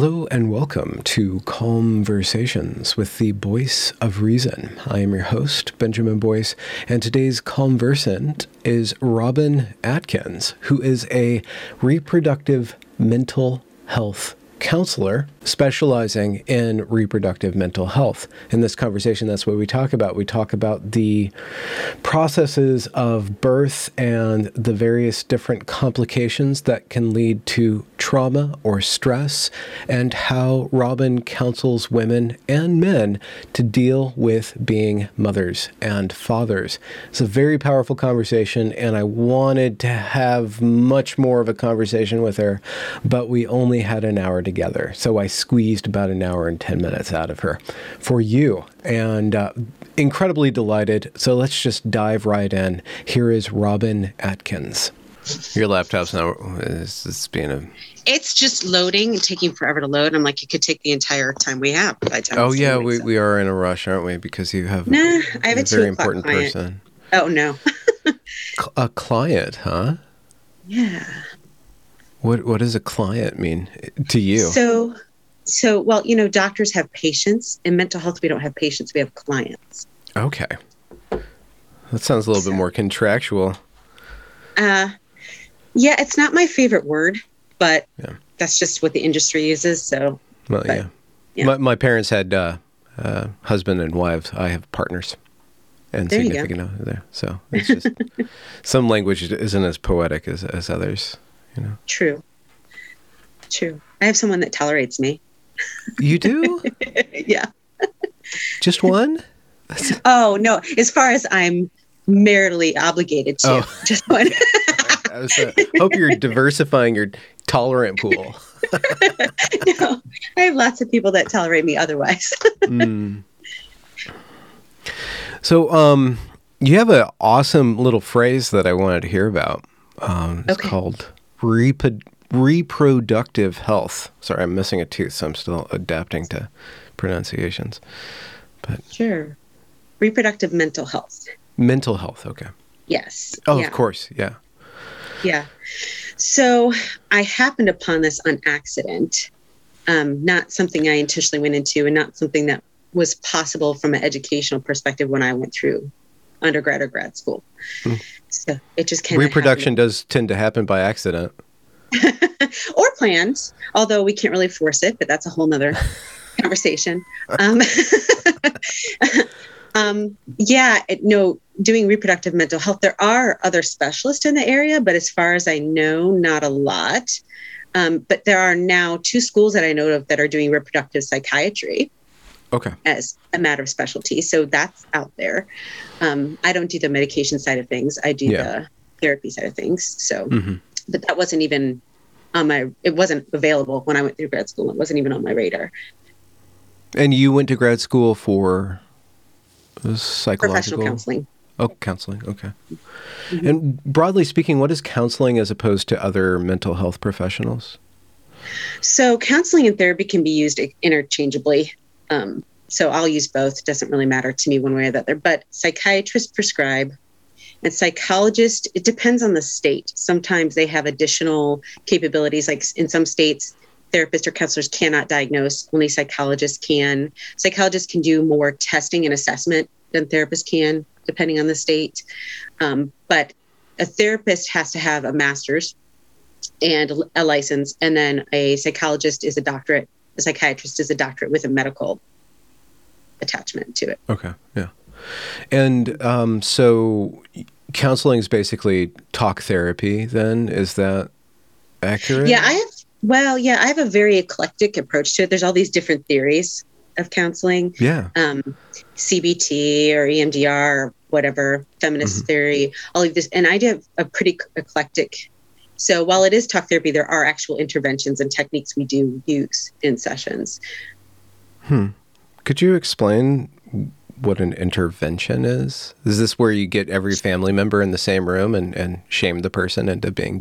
Hello and welcome to Conversations with the Voice of Reason. I am your host, Benjamin Boyce, and today's conversant is Robin Atkins, who is a reproductive mental health counselor specializing in reproductive mental health. In this conversation, that's what we talk about. We talk about the processes of birth and the various different complications that can lead to trauma or stress, and how Robin counsels women and men to deal with being mothers and fathers. It's a very powerful conversation, and I wanted to have much more of a conversation with her, but we only had an hour together. So I squeezed about an hour and 10 minutes out of her for you. And uh, incredibly delighted. So let's just dive right in. Here is Robin Atkins. Your laptop's now is it's being a. It's just loading and taking forever to load. I'm like, it could take the entire time we have. By time oh yeah, we, we are in a rush, aren't we? Because you have nah, I have a, a very important client. person. Oh no, a client, huh? Yeah. What What does a client mean to you? So, so well, you know, doctors have patients. In mental health, we don't have patients; we have clients. Okay, that sounds a little so, bit more contractual. Uh, yeah, it's not my favorite word, but yeah. that's just what the industry uses. So, well, but, yeah. yeah. My, my parents had uh, uh, husband and wives. I have partners and there significant other there. So it's just some language isn't as poetic as, as others, you know. True. True. I have someone that tolerates me. You do? yeah. Just one? oh no! As far as I'm maritally obligated to, oh. just one. I was, uh, hope you're diversifying your tolerant pool. no, I have lots of people that tolerate me otherwise. mm. So, um, you have an awesome little phrase that I wanted to hear about. Um, it's okay. called reproductive health. Sorry, I'm missing a tooth, so I'm still adapting to pronunciations. But sure, reproductive mental health. Mental health. Okay. Yes. Oh, yeah. of course. Yeah. Yeah. So I happened upon this on accident, um, not something I intentionally went into, and not something that was possible from an educational perspective when I went through undergrad or grad school. Hmm. So it just kind reproduction does tend to happen by accident. or planned, although we can't really force it, but that's a whole nother conversation. Um, um, yeah, it, no, doing reproductive mental health. There are other specialists in the area, but as far as I know, not a lot. Um, but there are now two schools that I know of that are doing reproductive psychiatry. Okay. As a matter of specialty. So that's out there. Um, I don't do the medication side of things. I do yeah. the therapy side of things. So, mm-hmm. but that wasn't even on my, it wasn't available when I went through grad school. It wasn't even on my radar. And you went to grad school for psychological? Professional counseling. Oh, counseling. Okay. Mm-hmm. And broadly speaking, what is counseling as opposed to other mental health professionals? So, counseling and therapy can be used interchangeably. Um, so, I'll use both. It doesn't really matter to me one way or the other. But psychiatrists prescribe, and psychologists, it depends on the state. Sometimes they have additional capabilities. Like in some states, therapists or counselors cannot diagnose, only psychologists can. Psychologists can do more testing and assessment than therapists can depending on the state. Um, but a therapist has to have a master's and a license, and then a psychologist is a doctorate. A psychiatrist is a doctorate with a medical attachment to it. Okay, yeah. And um, so counseling is basically talk therapy, then? Is that accurate? Yeah, I have, well, yeah, I have a very eclectic approach to it. There's all these different theories of counseling. Yeah. Um, CBT or EMDR or whatever, feminist mm-hmm. theory, all of this. And I do have a pretty eclectic. So while it is talk therapy, there are actual interventions and techniques we do use in sessions. Hmm. Could you explain what an intervention is? Is this where you get every family member in the same room and, and shame the person into being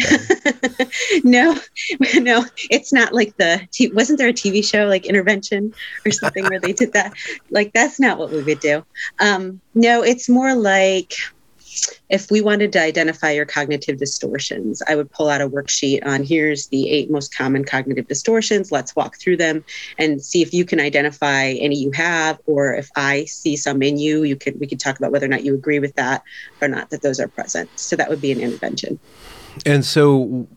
no, no, it's not like the, t- wasn't there a TV show like Intervention or something where they did that? Like, that's not what we would do. Um, no, it's more like, if we wanted to identify your cognitive distortions, I would pull out a worksheet on here's the eight most common cognitive distortions. Let's walk through them and see if you can identify any you have, or if I see some in you, you could we could talk about whether or not you agree with that or not that those are present. So that would be an intervention. And so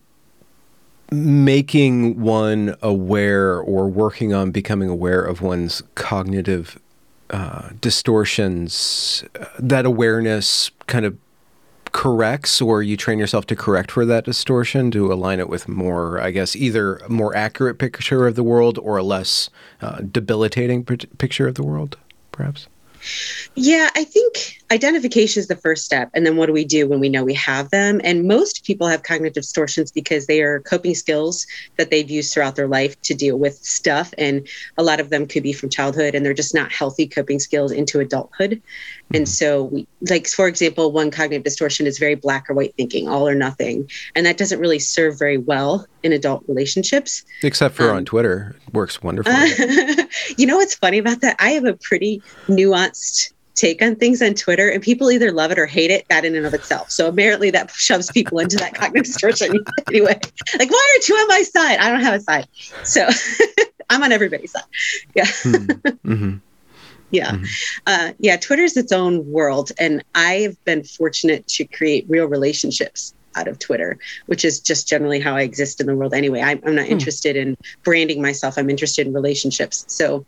making one aware or working on becoming aware of one's cognitive uh, distortions, uh, that awareness kind of corrects or you train yourself to correct for that distortion to align it with more i guess either a more accurate picture of the world or a less uh, debilitating p- picture of the world perhaps? Yeah, I think identification is the first step. And then what do we do when we know we have them? And most people have cognitive distortions because they are coping skills that they've used throughout their life to deal with stuff. And a lot of them could be from childhood and they're just not healthy coping skills into adulthood. Mm-hmm. And so, we, like, for example, one cognitive distortion is very black or white thinking, all or nothing. And that doesn't really serve very well in adult relationships. Except for um, on Twitter, it works wonderfully. you know what's funny about that? I have a pretty nuanced take on things on Twitter, and people either love it or hate it, that in and of itself. So apparently that shoves people into that cognitive distortion anyway. Like, why aren't you on my side? I don't have a side. So I'm on everybody's side. Yeah. Hmm. Mm-hmm. Yeah. Mm-hmm. Uh, yeah. Twitter's its own world. And I've been fortunate to create real relationships out of Twitter, which is just generally how I exist in the world anyway. I'm, I'm not hmm. interested in branding myself, I'm interested in relationships. So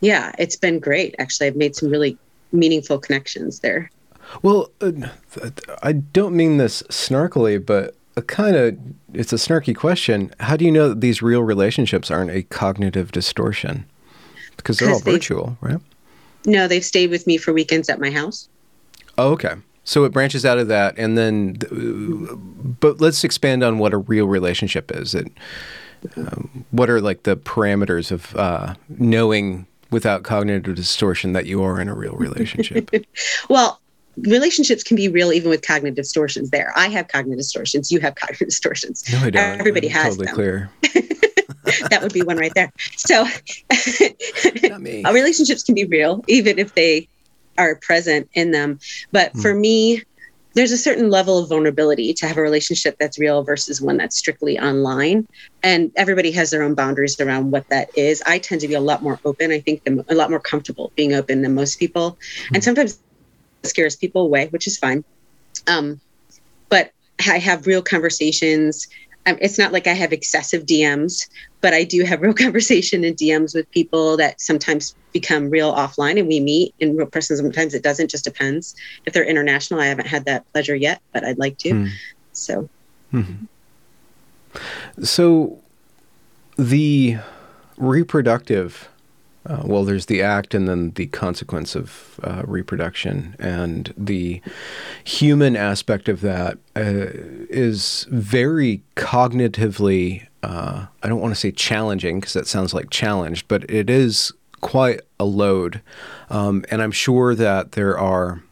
yeah, it's been great. Actually, I've made some really meaningful connections there. Well, uh, I don't mean this snarkily, but a kind of it's a snarky question. How do you know that these real relationships aren't a cognitive distortion? Because they're all virtual, right? No, they've stayed with me for weekends at my house. Oh, okay. So it branches out of that, and then, but let's expand on what a real relationship is. It, um, what are like the parameters of uh, knowing without cognitive distortion that you are in a real relationship? well, relationships can be real even with cognitive distortions there. I have cognitive distortions. You have cognitive distortions. No, I don't. Everybody I'm has totally them. clear. that would be one right there. So relationships can be real even if they are present in them. But hmm. for me, there's a certain level of vulnerability to have a relationship that's real versus one that's strictly online. And everybody has their own boundaries around what that is. I tend to be a lot more open i think a lot more comfortable being open than most people. And sometimes it scares people away which is fine. Um, but i have real conversations um, it's not like I have excessive DMs, but I do have real conversation and DMs with people that sometimes become real offline and we meet in real person. Sometimes it doesn't, just depends. If they're international, I haven't had that pleasure yet, but I'd like to. Mm. So. Mm-hmm. So the reproductive uh, well, there's the act and then the consequence of uh, reproduction. And the human aspect of that uh, is very cognitively, uh, I don't want to say challenging because that sounds like challenged, but it is quite a load. Um, and I'm sure that there are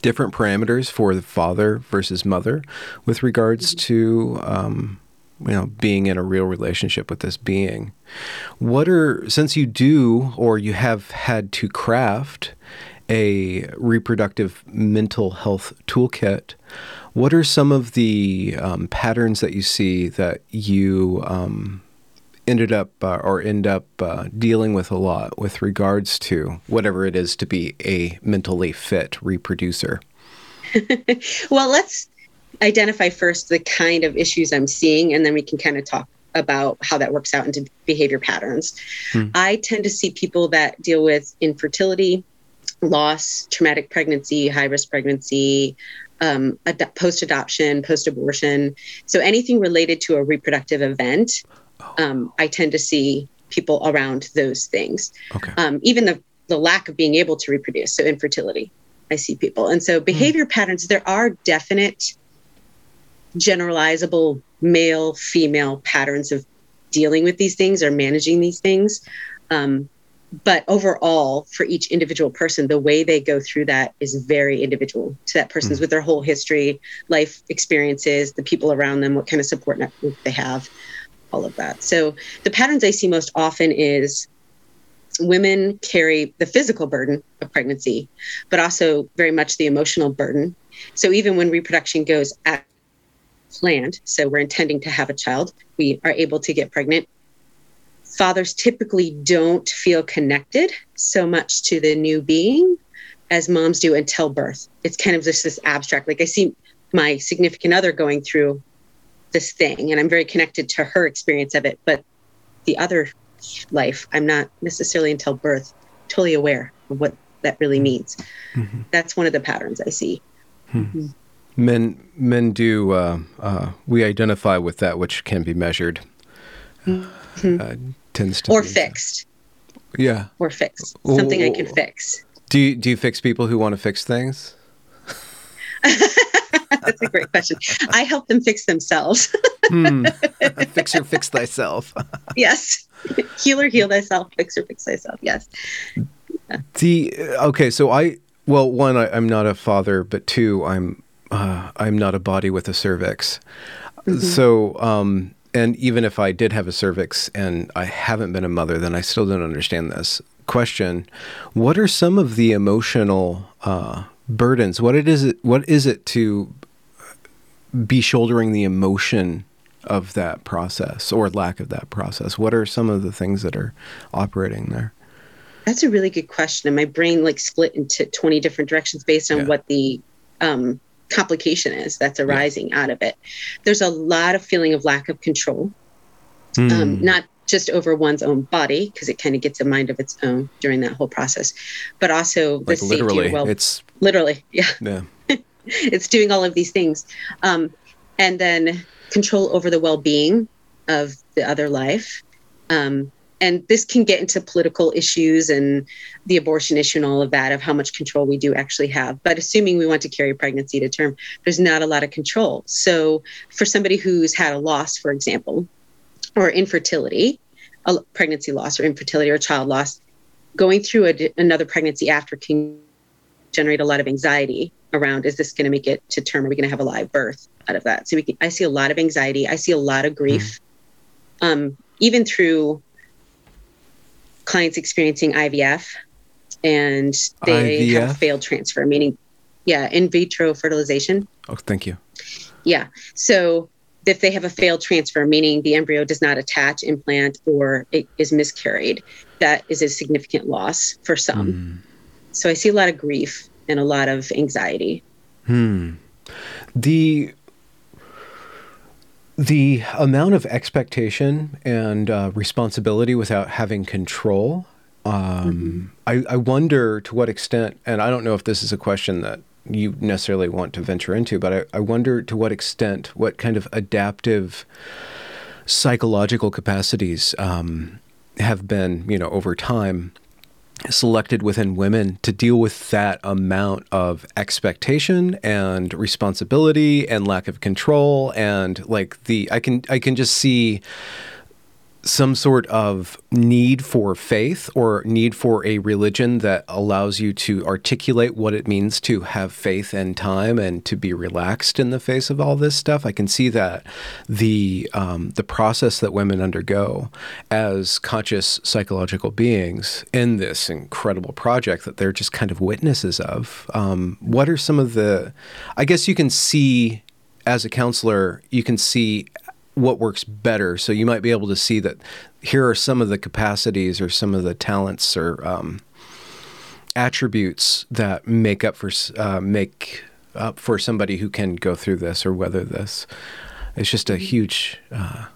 different parameters for the father versus mother with regards to. Um, you know being in a real relationship with this being. What are since you do or you have had to craft a reproductive mental health toolkit what are some of the um, patterns that you see that you um, ended up uh, or end up uh, dealing with a lot with regards to whatever it is to be a mentally fit reproducer? Well let's identify first the kind of issues I'm seeing, and then we can kind of talk about how that works out into behavior patterns. Hmm. I tend to see people that deal with infertility, loss, traumatic pregnancy, high risk pregnancy, um, ad- post adoption, post abortion. So anything related to a reproductive event, oh. um, I tend to see people around those things. Okay. Um, even the, the lack of being able to reproduce, so infertility, I see people. And so hmm. behavior patterns, there are definite generalizable male female patterns of dealing with these things or managing these things. Um, but overall, for each individual person, the way they go through that is very individual to that person's mm with their whole history, life experiences, the people around them, what kind of support network they have, all of that. So the patterns I see most often is women carry the physical burden of pregnancy, but also very much the emotional burden. So even when reproduction goes at planned, so we're intending to have a child, we are able to get pregnant. Fathers typically don't feel connected so much to the new being as moms do until birth. It's kind of just this abstract. Like I see my significant other going through this thing, and I'm very connected to her experience of it. But the other life, I'm not necessarily until birth totally aware of what that really means. Mm-hmm. That's one of the patterns I see. Mm-hmm. Men men do uh, uh, we identify with that which can be measured. Mm-hmm. Uh, tends to or fixed. Yeah. Or fixed. Something I can fix. Do you, do you fix people who want to fix things? That's a great question. I help them fix themselves. hmm. Fixer, fix thyself. yes. Healer, heal thyself. Fixer, fix thyself. Yes. The okay, so I well, one, I, am not a father, but two, I'm uh, I'm not a body with a cervix. Mm-hmm. So, um, and even if I did have a cervix and I haven't been a mother, then I still don't understand this question. What are some of the emotional uh, burdens? What it is it? What is it to be shouldering the emotion of that process or lack of that process? What are some of the things that are operating there? That's a really good question. And my brain like split into 20 different directions based on yeah. what the um, complication is that's arising yeah. out of it. There's a lot of feeling of lack of control, mm. um, not just over one's own body because it kind of gets a mind of its own during that whole process, but also like the literally, safety. Well, it's literally, yeah, yeah. it's doing all of these things, um, and then control over the well-being of the other life. Um, and this can get into political issues and the abortion issue and all of that of how much control we do actually have. But assuming we want to carry pregnancy to term there's not a lot of control. So for somebody who's had a loss for example or infertility a pregnancy loss or infertility or child loss going through a, another pregnancy after can generate a lot of anxiety around is this going to make it to term? Are we going to have a live birth out of that? So we can, i see a lot of anxiety. I see a lot of grief. Mm. um, even through clients experiencing IVF and they IVF? have failed transfer, meaning, yeah, in vitro fertilization. Oh, thank you. Yeah. So if they have a failed transfer, meaning the embryo does not attach, implant, or it is miscarried, that is a significant loss for some. Mm. So I see a lot of grief and a lot of anxiety. Hmm. The the amount of expectation and uh, responsibility without having control. Um, mm-hmm. I, I wonder to what extent, and I don't know if this is a question that you necessarily want to venture into, but I, I wonder to what extent, what kind of adaptive psychological capacities um, have been, you know, over time selected within women to deal with that amount of expectation and responsibility and lack of control and like the I can I can just see some sort of need for faith or need for a religion that allows you to articulate what it means to have faith and time and to be relaxed in the face of all this stuff. I can see that the um, the process that women undergo as conscious psychological beings in this incredible project that they're just kind of witnesses of. Um, what are some of the? I guess you can see as a counselor, you can see what works better. So you might be able to see that here are some of the capacities or some of the talents or um, attributes that make up for uh, make up for somebody who can go through this or weather this. It's just a huge. Uh,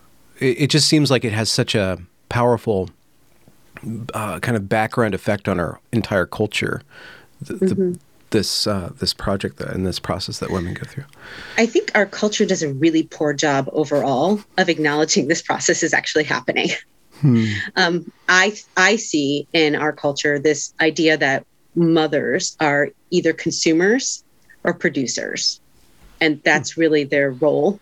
it, it, just seems like it has such a powerful uh, kind of background effect on our entire culture. The, mm-hmm. the, this uh, this project and this process that women go through? I think our culture does a really poor job overall of acknowledging this process is actually happening. Hmm. Um, I I see in our culture this idea that mothers are either consumers or producers, and that's hmm. really their role.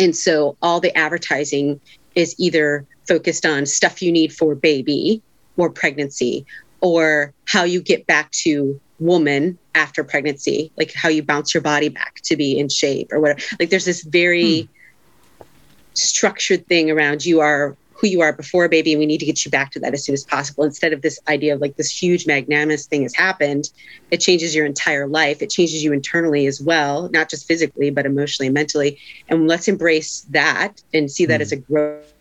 And so all the advertising is either focused on stuff you need for baby or pregnancy or how you get back to woman after pregnancy, like how you bounce your body back to be in shape or whatever. Like there's this very hmm. structured thing around you are who you are before baby and we need to get you back to that as soon as possible instead of this idea of like this huge magnanimous thing has happened it changes your entire life it changes you internally as well not just physically but emotionally and mentally and let's embrace that and see that mm. as a growth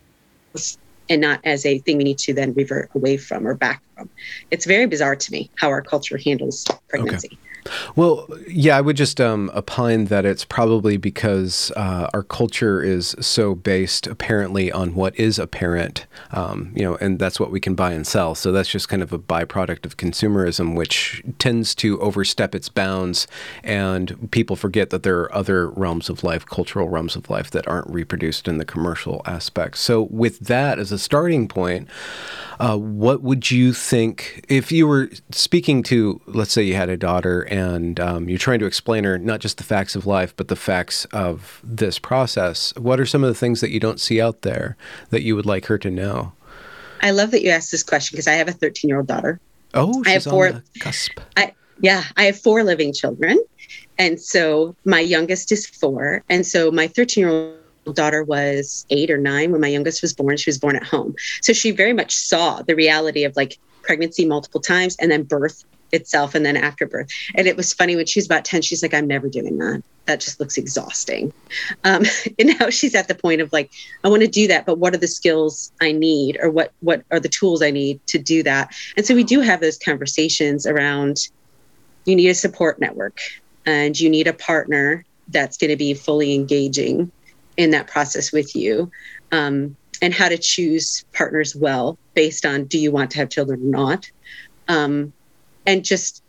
and not as a thing we need to then revert away from or back from it's very bizarre to me how our culture handles pregnancy okay. Well, yeah, I would just um, opine that it's probably because uh, our culture is so based apparently on what is apparent, um, you know, and that's what we can buy and sell. So that's just kind of a byproduct of consumerism, which tends to overstep its bounds, and people forget that there are other realms of life, cultural realms of life, that aren't reproduced in the commercial aspect. So, with that as a starting point, uh, what would you think if you were speaking to, let's say, you had a daughter and um, you're trying to explain her not just the facts of life, but the facts of this process? What are some of the things that you don't see out there that you would like her to know? I love that you asked this question because I have a 13 year old daughter. Oh, I have four. cusp. I, yeah, I have four living children. And so my youngest is four. And so my 13 year old daughter was eight or nine when my youngest was born. She was born at home. So she very much saw the reality of like pregnancy multiple times and then birth itself and then after birth. And it was funny when she was about 10, she's like, I'm never doing that. That just looks exhausting. Um, and now she's at the point of like, I want to do that, but what are the skills I need or what what are the tools I need to do that? And so we do have those conversations around you need a support network and you need a partner that's going to be fully engaging in that process with you um, and how to choose partners well based on do you want to have children or not um, and just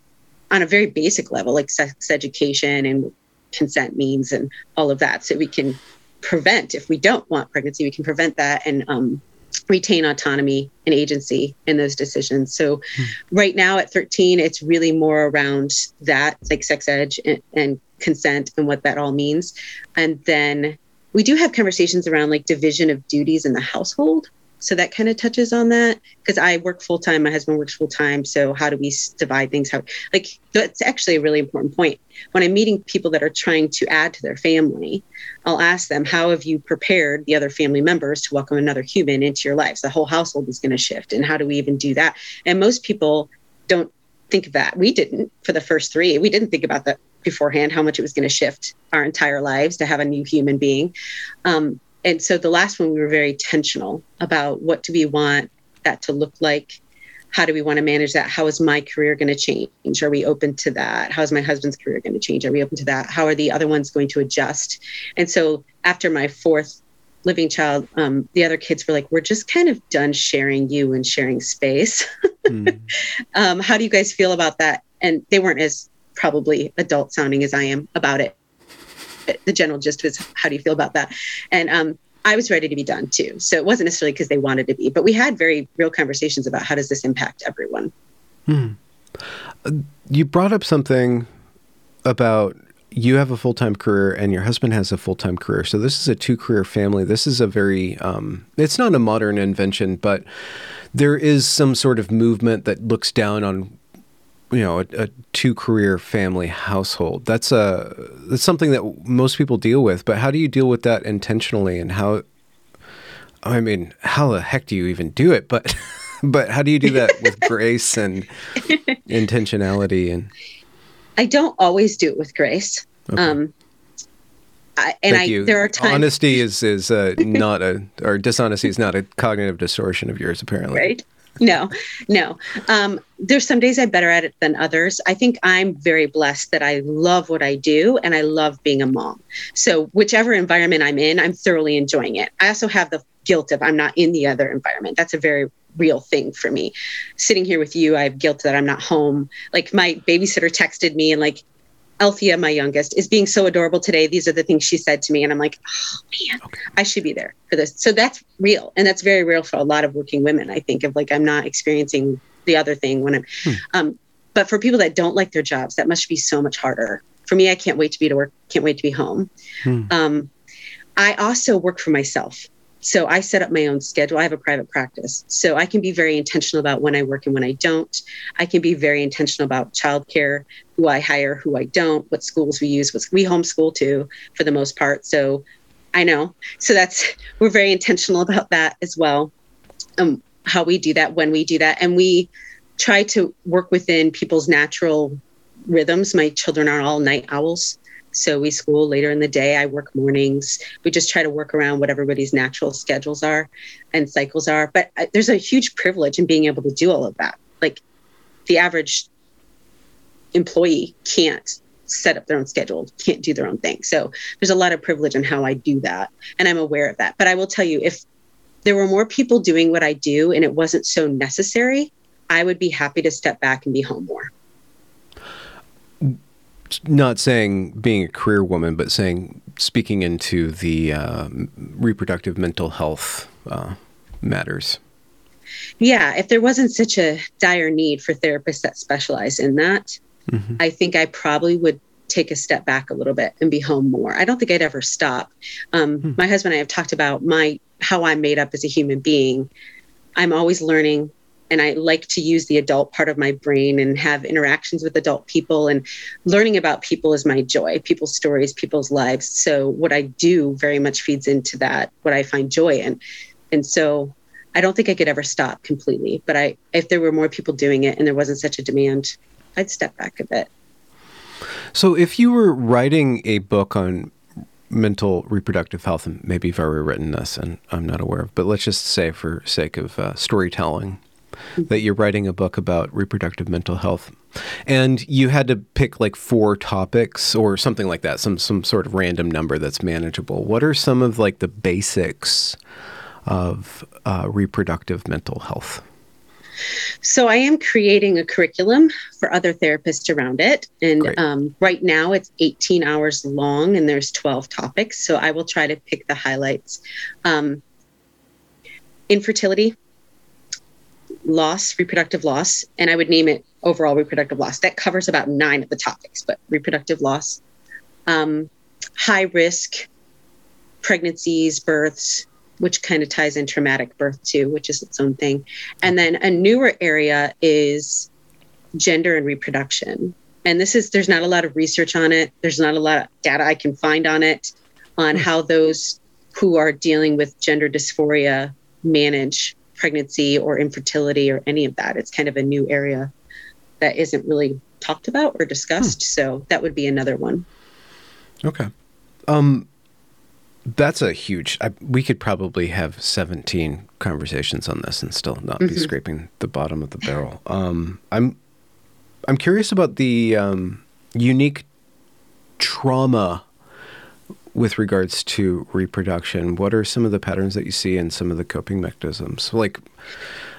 on a very basic level like sex education and consent means and all of that so we can prevent if we don't want pregnancy we can prevent that and um, retain autonomy and agency in those decisions so hmm. right now at 13 it's really more around that like sex ed and, and consent and what that all means and then we do have conversations around like division of duties in the household. So that kind of touches on that because I work full time, my husband works full time. So how do we divide things? How like that's actually a really important point. When I'm meeting people that are trying to add to their family, I'll ask them, "How have you prepared the other family members to welcome another human into your lives? The whole household is going to shift, and how do we even do that?" And most people don't think of that. We didn't for the first three. We didn't think about that beforehand, how much it was going to shift our entire lives to have a new human being. Um, and so the last one, we were very intentional about what do we want that to look like? How do we want to manage that? How is my career going to change? Are we open to that? How is my husband's career going to change? Are we open to that? How are the other ones going to adjust? And so after my fourth living child, um, the other kids were like, "We're just kind of done sharing you and sharing space. mm. um, how do you guys feel about that?" And they weren't as probably adult sounding as I am about it. The general gist was, how do you feel about that? And um, I was ready to be done too. So it wasn't necessarily because they wanted to be, but we had very real conversations about how does this impact everyone. Hmm. You brought up something about you have a full time career and your husband has a full time career. So this is a two career family. This is a very, um, it's not a modern invention, but there is some sort of movement that looks down on you know a, a, two career family household. That's a that's something that most people deal with but how do you deal with that intentionally? And how i mean how the heck do you even do it? But but how do you do that with grace and intentionality and i don't always do it with grace. Okay. um I, and Thank I, you. there are times honesty is is uh, not a or dishonesty is not a cognitive distortion of yours apparently. Right no, no. Um, there's some days I'm better at it than others. I think I'm very blessed that I love what I do and I love being a mom. So, whichever environment I'm in, I'm thoroughly enjoying it. I also have the guilt of I'm not in the other environment. That's a very real thing for me. Sitting here with you, I have guilt that I'm not home. Like my babysitter texted me and like Althea, my youngest, is being so adorable today. These are the things she said to me. And I'm like, oh man, okay. I should be there for this. So that's real. And that's very real for a lot of working women, I think, of like, I'm not experiencing the other thing when I'm, hmm. um, but for people that don't like their jobs, that must be so much harder. For me, I can't wait to be to work, can't wait to be home. Hmm. Um, I also work for myself. So I set up my own schedule. I have a private practice. So I can be very intentional about when I work and when I don't. I can be very intentional about childcare, who I hire, who I don't, what schools we use. what We homeschool too, for the most part. So I know. So that's, we're very intentional about that as well. um, how we do that, when we do that, and we try to work within people's natural rhythms. My children are all night owls. So we school later in the day. I work mornings. We just try to work around what everybody's natural schedules are and cycles are. But uh, there's a huge privilege in being able to do all of that. Like the average employee can't set up their own schedule, can't do their own thing. So there's a lot of privilege in how I do that. And I'm aware of that. But I will tell you, if there were more people doing what I do and it wasn't so necessary, I would be happy to step back and be home more not saying being a career woman, but saying speaking into the uh, reproductive mental health uh, matters. Yeah, if there wasn't such a dire need for therapists that specialize in that, mm-hmm. I think I probably would take a step back a little bit and be home more. I don't think I'd ever stop. Um, hmm. My husband and I have talked about my how I'm made up as a human being. I'm always learning and I like to use the adult part of my brain and have interactions with adult people and learning about people is my joy, people's stories, people's lives. So what I do very much feeds into that, what I find joy in. And so I don't think I could ever stop completely, but I if there were more people doing it and there wasn't such a demand, I'd step back a bit. So if you were writing a book on mental reproductive health, and maybe you've already written this and I'm not aware of, but let's just say for sake of uh, storytelling, that you're writing a book about reproductive mental health. And you had to pick like four topics or something like that, some some sort of random number that's manageable. What are some of like the basics of uh, reproductive mental health? So I am creating a curriculum for other therapists around it, and um, right now it's 18 hours long, and there's 12 topics. So I will try to pick the highlights. Um, infertility, loss, reproductive loss, and I would name it overall reproductive loss. That covers about nine of the topics, but reproductive loss, um, high risk pregnancies, births, which kind of ties in traumatic birth too, which is its own thing. And then a newer area is gender and reproduction. And this is, there's not a lot of research on it. There's not a lot of data I can find on it, on hmm. how those who are dealing with gender dysphoria manage pregnancy or infertility or any of that. It's kind of a new area that isn't really talked about or discussed. Hmm. So that would be another one. Okay. Um, that's a huge. I, we could probably have seventeen conversations on this and still not mm-hmm. be scraping the bottom of the barrel. Um, I'm, I'm curious about the um, unique trauma with regards to reproduction, what are some of the patterns that you see and some of the coping mechanisms? Like,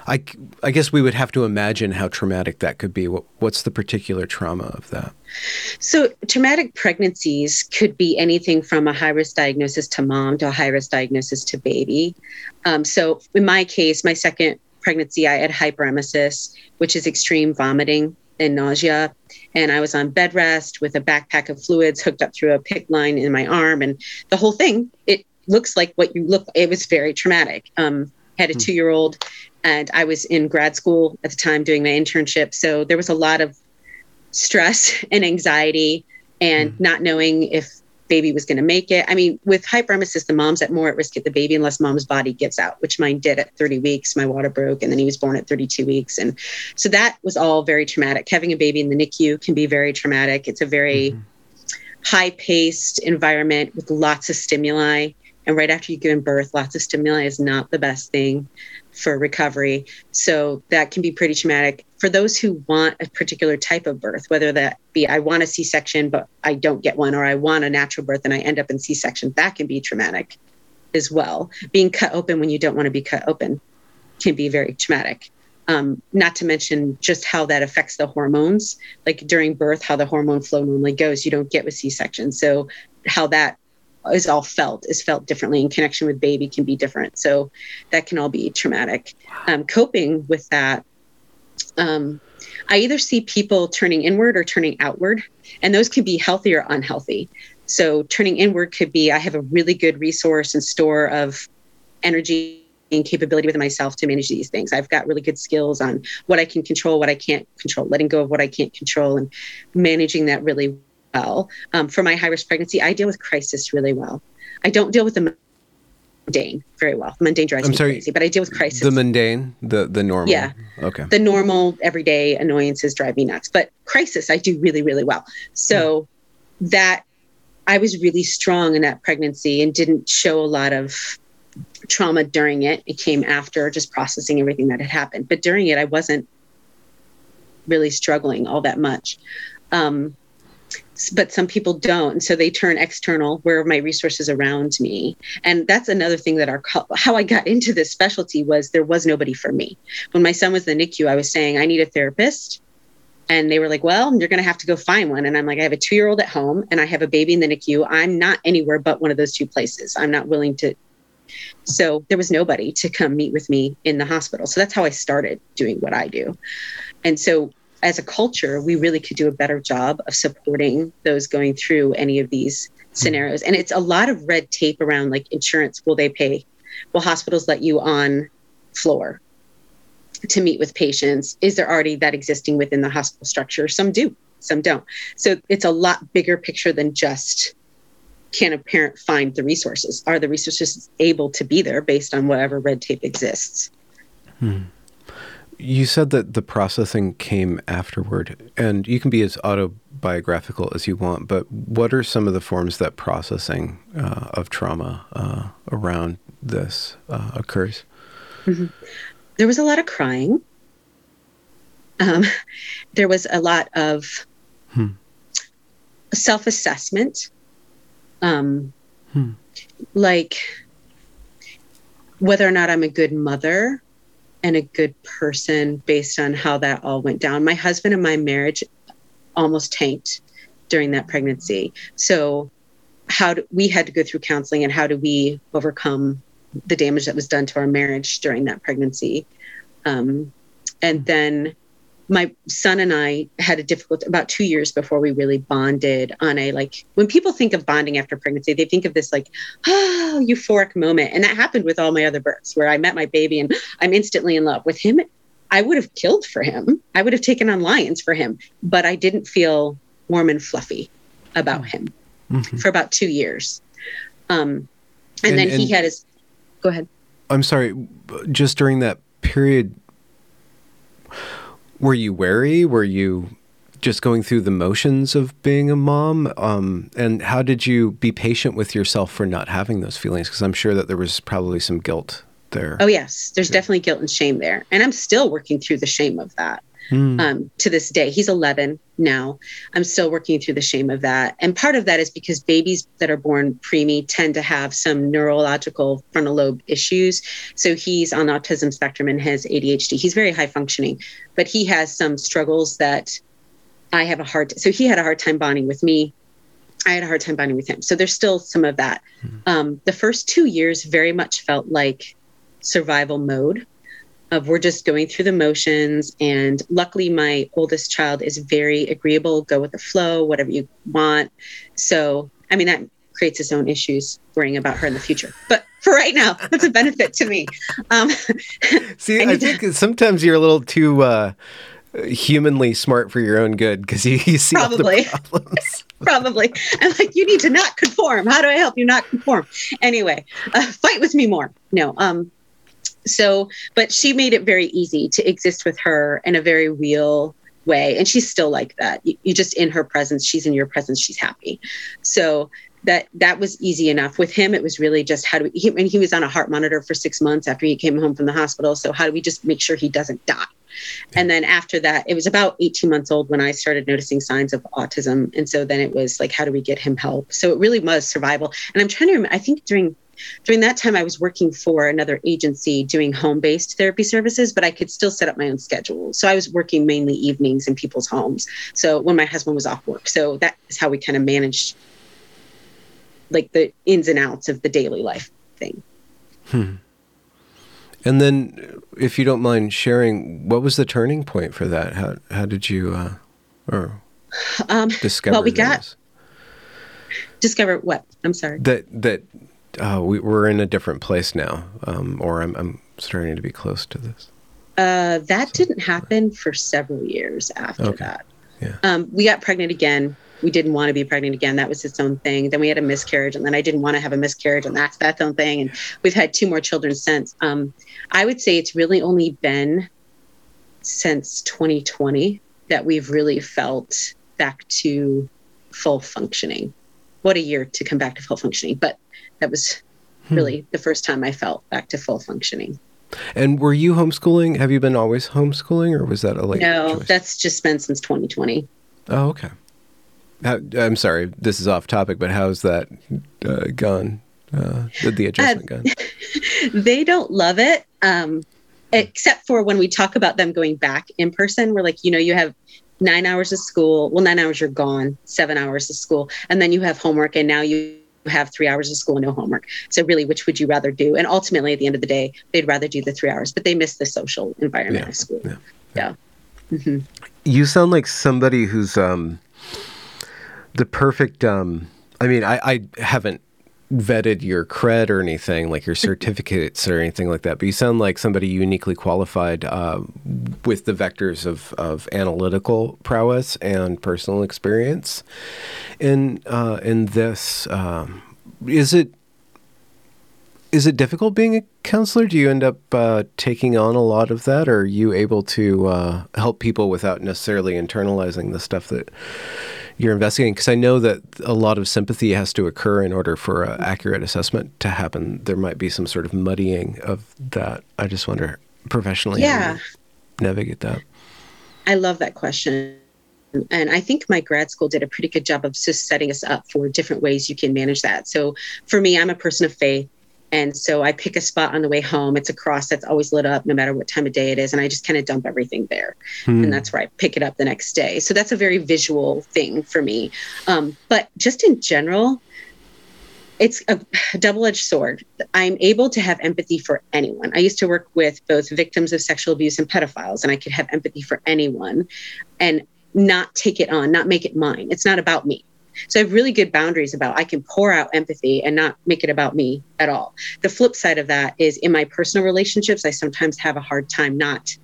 I, I guess we would have to imagine how traumatic that could be. What, what's the particular trauma of that? So, traumatic pregnancies could be anything from a high risk diagnosis to mom to a high risk diagnosis to baby. Um, so, in my case, my second pregnancy, I had hyperemesis, which is extreme vomiting and nausea. And I was on bed rest with a backpack of fluids hooked up through a PICC line in my arm. And the whole thing, it looks like what you look, it was very traumatic. Um, had a hmm. two year old, and I was in grad school at the time doing my internship. So there was a lot of stress and anxiety and mm. not knowing if baby was going to make it. I mean, with hyperemesis, the mom's at more at risk at the baby unless mom's body gives out, which mine did at 30 weeks. My water broke, and then he was born at 32 weeks, and so that was all very traumatic. Having a baby in the NICU can be very traumatic. It's a very mm-hmm. high-paced environment with lots of stimuli, and right after you give birth, lots of stimuli is not the best thing for recovery. So that can be pretty traumatic. For those who want a particular type of birth, whether that be I want a C section, but I don't get one, or I want a natural birth and I end up in C section, that can be traumatic as well. Being cut open when you don't want to be cut open can be very traumatic. Um, not to mention just how that affects the hormones. Like during birth, how the hormone flow normally goes, you don't get with C section. So, how that is all felt is felt differently and connection with baby can be different. So that can all be traumatic. Um, coping with that um, i either see people turning inward or turning outward and those can be healthy or unhealthy. So turning inward could be i have a really good resource and store of energy and capability within myself to manage these things. I've got really good skills on what I can control, what I can't control, letting go of what I can't control, and managing that really well. Um, for my high risk pregnancy, I deal with crisis really well. I don't deal with the mundane very well. Mundane drives I'm me sorry, crazy, but I deal with crisis. The mundane, the the normal. Yeah. Okay. the normal everyday annoyances drive me nuts but crisis i do really really well so that i was really strong in that pregnancy and didn't show a lot of trauma during it it came after just processing everything that had happened but during it i wasn't really struggling all that much um, but some people don't so they turn external where are my resources around me and that's another thing that our how i got into this specialty was there was nobody for me when my son was in the NICU, I was saying, I need a therapist. And they were like, Well, you're going to have to go find one. And I'm like, I have a two year old at home and I have a baby in the NICU. I'm not anywhere but one of those two places. I'm not willing to. So there was nobody to come meet with me in the hospital. So that's how I started doing what I do. And so as a culture, we really could do a better job of supporting those going through any of these hmm. scenarios. And it's a lot of red tape around like insurance. Will they pay? Will hospitals let you on floor? to meet with patients is there already that existing within the hospital structure some do some don't so it's a lot bigger picture than just can a parent find the resources are the resources able to be there based on whatever red tape exists hmm. You said that the processing came afterward, and you can be as autobiographical as you want, but what are some of the forms that processing uh, of trauma uh, around this uh, occurs? there was a lot of crying um, there was a lot of Hmm. self-assessment um, Hmm. like whether or not i'm a good mother and a good person based on how that all went down. My husband and my marriage almost tanked during that pregnancy. So how do we had to go through counseling and how do we overcome the damage that was done to our marriage during that pregnancy. Um, and then my son and I had a difficult about two years before we really bonded on a like when people think of bonding after pregnancy, they think of this like oh euphoric moment. And that happened with all my other births where I met my baby and I'm instantly in love with him. I would have killed for him. I would have taken on lions for him, but I didn't feel warm and fluffy about him Mhm. for about two years. Um, and, And- then he had his go ahead. I'm sorry, just during that period, were you wary? Were you just going through the motions of being a mom? Um, and how did you be patient with yourself for not having those feelings? Because I'm sure that there was probably some guilt there. Oh yes, there's definitely guilt and shame there, and I'm still working through the shame of that. Hmm. um, to this day. He's 11 now. I'm still working through the shame of that. And part of that is because babies that are born preemie tend to have some neurological frontal lobe issues. So he's on autism spectrum and has ADHD. He's very high functioning, but he has some struggles that I have a hard. So he had a hard time bonding with me. I had a hard time bonding with him. So there's still some of that. Um, the first two years very much felt like survival mode of we're just going through the motions and luckily my oldest child is very agreeable go with the flow whatever you want. So i mean that creates its own issues worrying about her in the future. But for right now that's a benefit to me. Um, See, I I, need to- sometimes you're a little too uh, humanly smart for your own good because you, you see all Probably. the problems. probably. I'm like you need to not conform. How do i help you not conform? Anyway uh, fight with me more. No um so but she made it very easy to exist with her in a very real way. And she's still like that. You, you just in her presence she's in your presence she's happy. So that that was easy enough. With him it was really just how do we he, and he was on a heart monitor for six months after he came home from the hospital. So how do we just make sure he doesn't die? And then after that it was about 18 months old when i started noticing signs of autism. And so then it was like how do we get him help? So it really was survival. And i'm trying to remember i think during during that time i was working for another agency doing home-based therapy services but i could still set up my own schedule so i was working mainly evenings in people's homes so when my husband was off work so that is how we kind of managed like the ins and outs of the daily life thing Hmm. And then, if you don't mind sharing, what was the turning point for that? How how did you uh, or um, discover? well we got those? discover what i'm sorry that that uh, we, we're in a different place now, um, or I'm I'm starting to be close to this. Uh, that didn't happen for several years after Okay. that. Yeah. Um, we got pregnant again. we didn't want to be pregnant again. That was its own thing. Then we had a miscarriage, and then I didn't want to have a miscarriage, and that's that own thing. And we've had two more children since. Um, I would say it's really only been since 2020 that we've really felt back to full functioning. What a year to come back to full functioning, but that was hmm. really the first time I felt back to full functioning. And were you homeschooling? Have you been always homeschooling, or was that a late? No, choice? that's just been since 2020. Oh, okay. How, I'm sorry, this is off topic, but how's that uh, gone? Uh, the, the adjustment uh, gone? they don't love it. Um, except for when we talk about them going back in person, we're like, you know, you have nine hours of school. Well, nine hours you're gone, seven hours of school, and then you have homework, and now you have three hours of school and no homework. So really, which would you rather do? And ultimately, at the end of the day, they'd rather do the three hours, but they miss the social environment yeah. of school. Yeah. yeah. Mm-hmm. You sound like somebody who's um, the perfect. Um, I mean, I, I haven't vetted your cred or anything, like your certificates or anything like that, but you sound like somebody uniquely qualified uh, with the vectors of, of analytical prowess and personal experience. In uh, in this, um, is it is it difficult being a counselor? Do you end up uh, taking on a lot of that, or are you able to uh, help people without necessarily internalizing the stuff that you're investigating? Because I know that a lot of sympathy has to occur in order for an accurate assessment to happen. There might be some sort of muddying of that. I just wonder professionally yeah. navigate that. I love that question. And I think my grad school did a pretty good job of just setting us up for different ways you can manage that. So for me, I'm a person of faith. And so I pick a spot on the way home. It's a cross that's always lit up no matter what time of day it is. And I just kind of dump everything there. Hmm. And that's where I pick it up the next day. So that's a very visual thing for me. Um, but just in general, it's a double edged sword. I'm able to have empathy for anyone. I used to work with both victims of sexual abuse and pedophiles, and I could have empathy for anyone and not take it on, not make it mine. It's not about me. So I have really good boundaries about I can pour out empathy and not make it about me at all. The flip side of that is in my personal relationships, I sometimes have a hard time not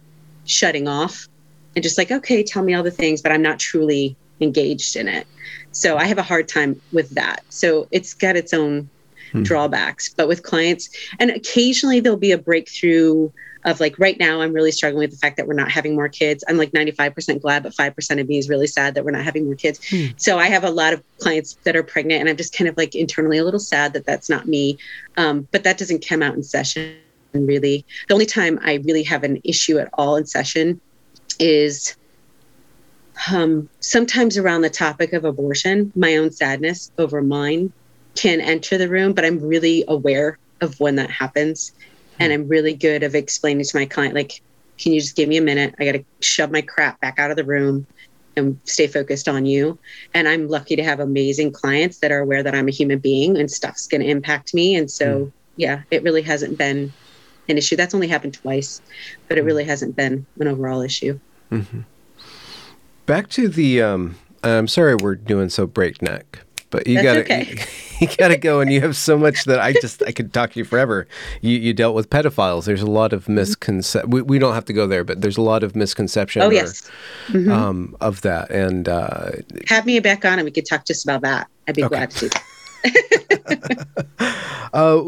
shutting off and just like, okay, tell me all the things, but I'm not truly engaged in it. So I have a hard time with that. So it's got its own hmm. drawbacks. But with clients, and occasionally there'll be a breakthrough of like right now i'm really struggling with the fact that we're not having more kids. I'm like 95% glad but 5% of me is really sad that we're not having more kids. Hmm. so i have a lot of clients that are pregnant and i'm just kind of like internally a little sad that that's not me. Um, but that doesn't come out in session really. The only time i really have an issue at all in session is um, sometimes around the topic of abortion my own sadness over mine can enter the room but i'm really aware of when that happens and I'm really good of explaining to my client, like, can you just give me a minute? I got to shove my crap back out of the room and stay focused on you. And I'm lucky to have amazing clients that are aware that I'm a human being and stuff's going to impact me. And so, mm. yeah, it really hasn't been an issue. That's only happened twice, but it hmm. really hasn't been an overall issue. Mm-hmm. Back to the, um, I'm sorry we're doing so breakneck, but you got to okay. you, got to go, and you have so much that I just I could talk to you forever. You you dealt with pedophiles. There's a lot of mm-hmm. misconception. We, we don't have to go there, but there's a lot of misconception. Oh yes, or, mm-hmm. um, of that. And uh, have me back on, and we could talk just about that. I'd be okay. glad to do that. uh,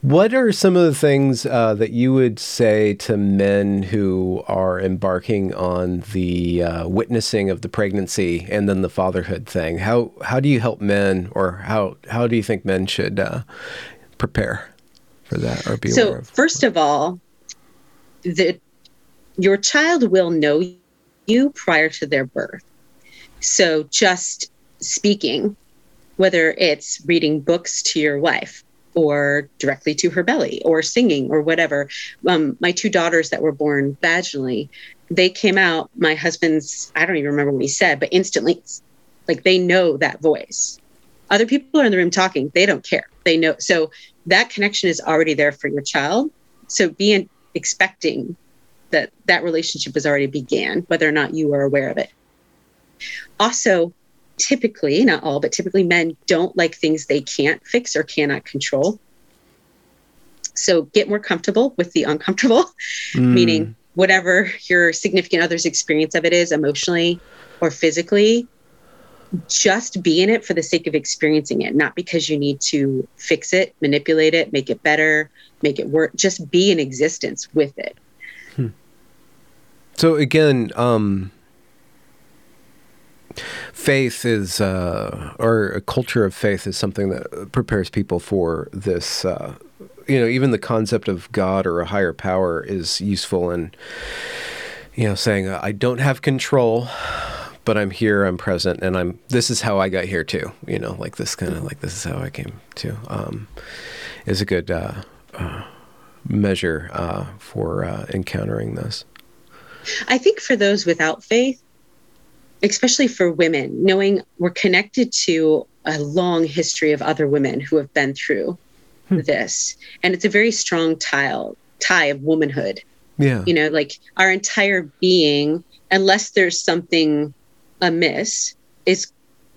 what are some of the things uh, that you would say to men who are embarking on the uh, witnessing of the pregnancy and then the fatherhood thing? How how do you help men, or how how do you think men should uh, prepare for that or be so, aware of? first of all, the your child will know you prior to their birth. So just speaking, whether it's reading books to your wife, or directly to her belly or singing or whatever. Um, my two daughters that were born vaginally, they came out, my husband's, I don't even remember what he said, but instantly, like they know that voice. Other people are in the room talking, they don't care. They know. So that connection is already there for your child. So be expecting that that relationship has already began, whether or not you are aware of it. Also, typically, not all, but typically men don't like things they can't fix or cannot control. So get more comfortable with the uncomfortable, mm. meaning whatever your significant other's experience of it is emotionally or physically, just be in it for the sake of experiencing it, not because you need to fix it, manipulate it, make it better, make it work. Just be in existence with it. Hmm. So again, um, faith is, uh, or a culture of faith is something that prepares people for this. Uh, you know, even the concept of God or a higher power is useful in, you know, saying I don't have control but I'm here, I'm present, and I'm. This is how I got here too. You know, like this kind of like this is how I came to. Um, is a good uh, uh, measure uh, for uh, encountering this. I think for those without faith, especially for women, knowing we're connected to a long history of other women who have been through hmm. this, and it's a very strong tie tie of womanhood. Yeah, you know, like our entire being, unless there's something amiss is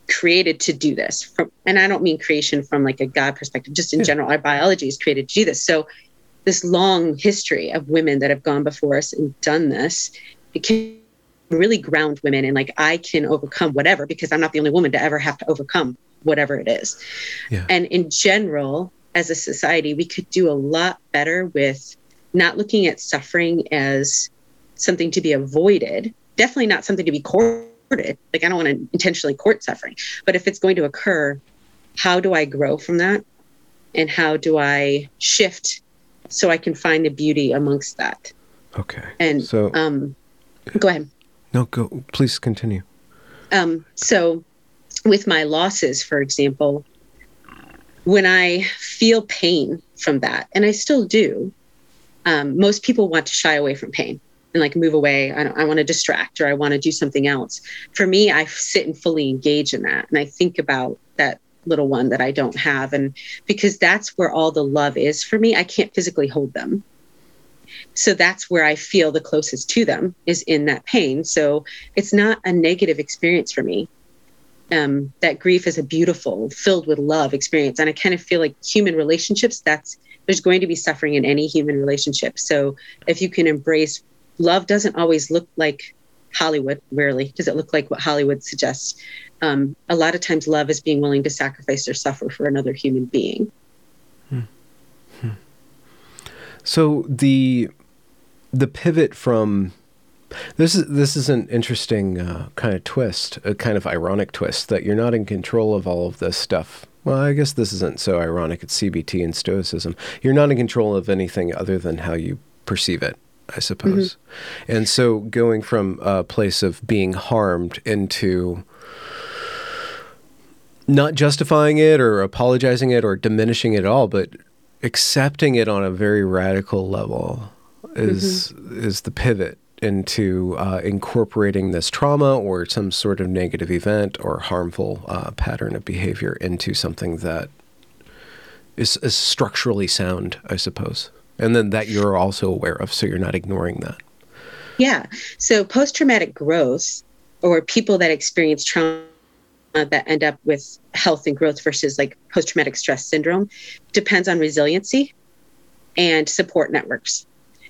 created to do this from, and i don't mean creation from like a god perspective just in yeah. general our biology is created to do this so this long history of women that have gone before us and done this it can really ground women and like i can overcome whatever because i'm not the only woman to ever have to overcome whatever it is yeah. and in general as a society we could do a lot better with not looking at suffering as something to be avoided definitely not something to be courted. Like I don't want to intentionally court suffering, but if it's going to occur, how do I grow from that? And how do I shift so I can find the beauty amongst that? Okay. And so, um, go ahead. No, go. Please continue. Um, so, with my losses, for example, when I feel pain from that, and I still do, um, most people want to shy away from pain and like move away. I, I want to distract or I want to do something else. For me, I sit and fully engage in that. And I think about that little one that I don't have. And because that's where all the love is for me, I can't physically hold them. So that's where I feel the closest to them is in that pain. So it's not a negative experience for me. Um, that grief is a beautiful, filled with love experience. And I kind of feel like human relationships, that's there's going to be suffering in any human relationship. So if you can embrace love doesn't always look like Hollywood. Rarely does it look like what Hollywood suggests. Um, a lot of times, love is being willing to sacrifice or suffer for another human being. Hmm. Hmm. So the the pivot from this is this is an interesting uh, kind of twist, a kind of ironic twist that you're not in control of all of this stuff. Well, I guess this isn't so ironic. It's CBT and Stoicism. You're not in control of anything other than how you perceive it. I suppose. Mm-hmm. And so going from a place of being harmed into not justifying it or apologizing it or diminishing it at all, but accepting it on a very radical level is mm-hmm. is the pivot into uh, incorporating this trauma or some sort of negative event or harmful uh, pattern of behavior into something that is, is structurally sound, I suppose. And then that you're also aware of so you're not ignoring that. Yeah. So post-traumatic growth or people that experience trauma that end up with health and growth versus like post-traumatic stress syndrome depends on resiliency and support networks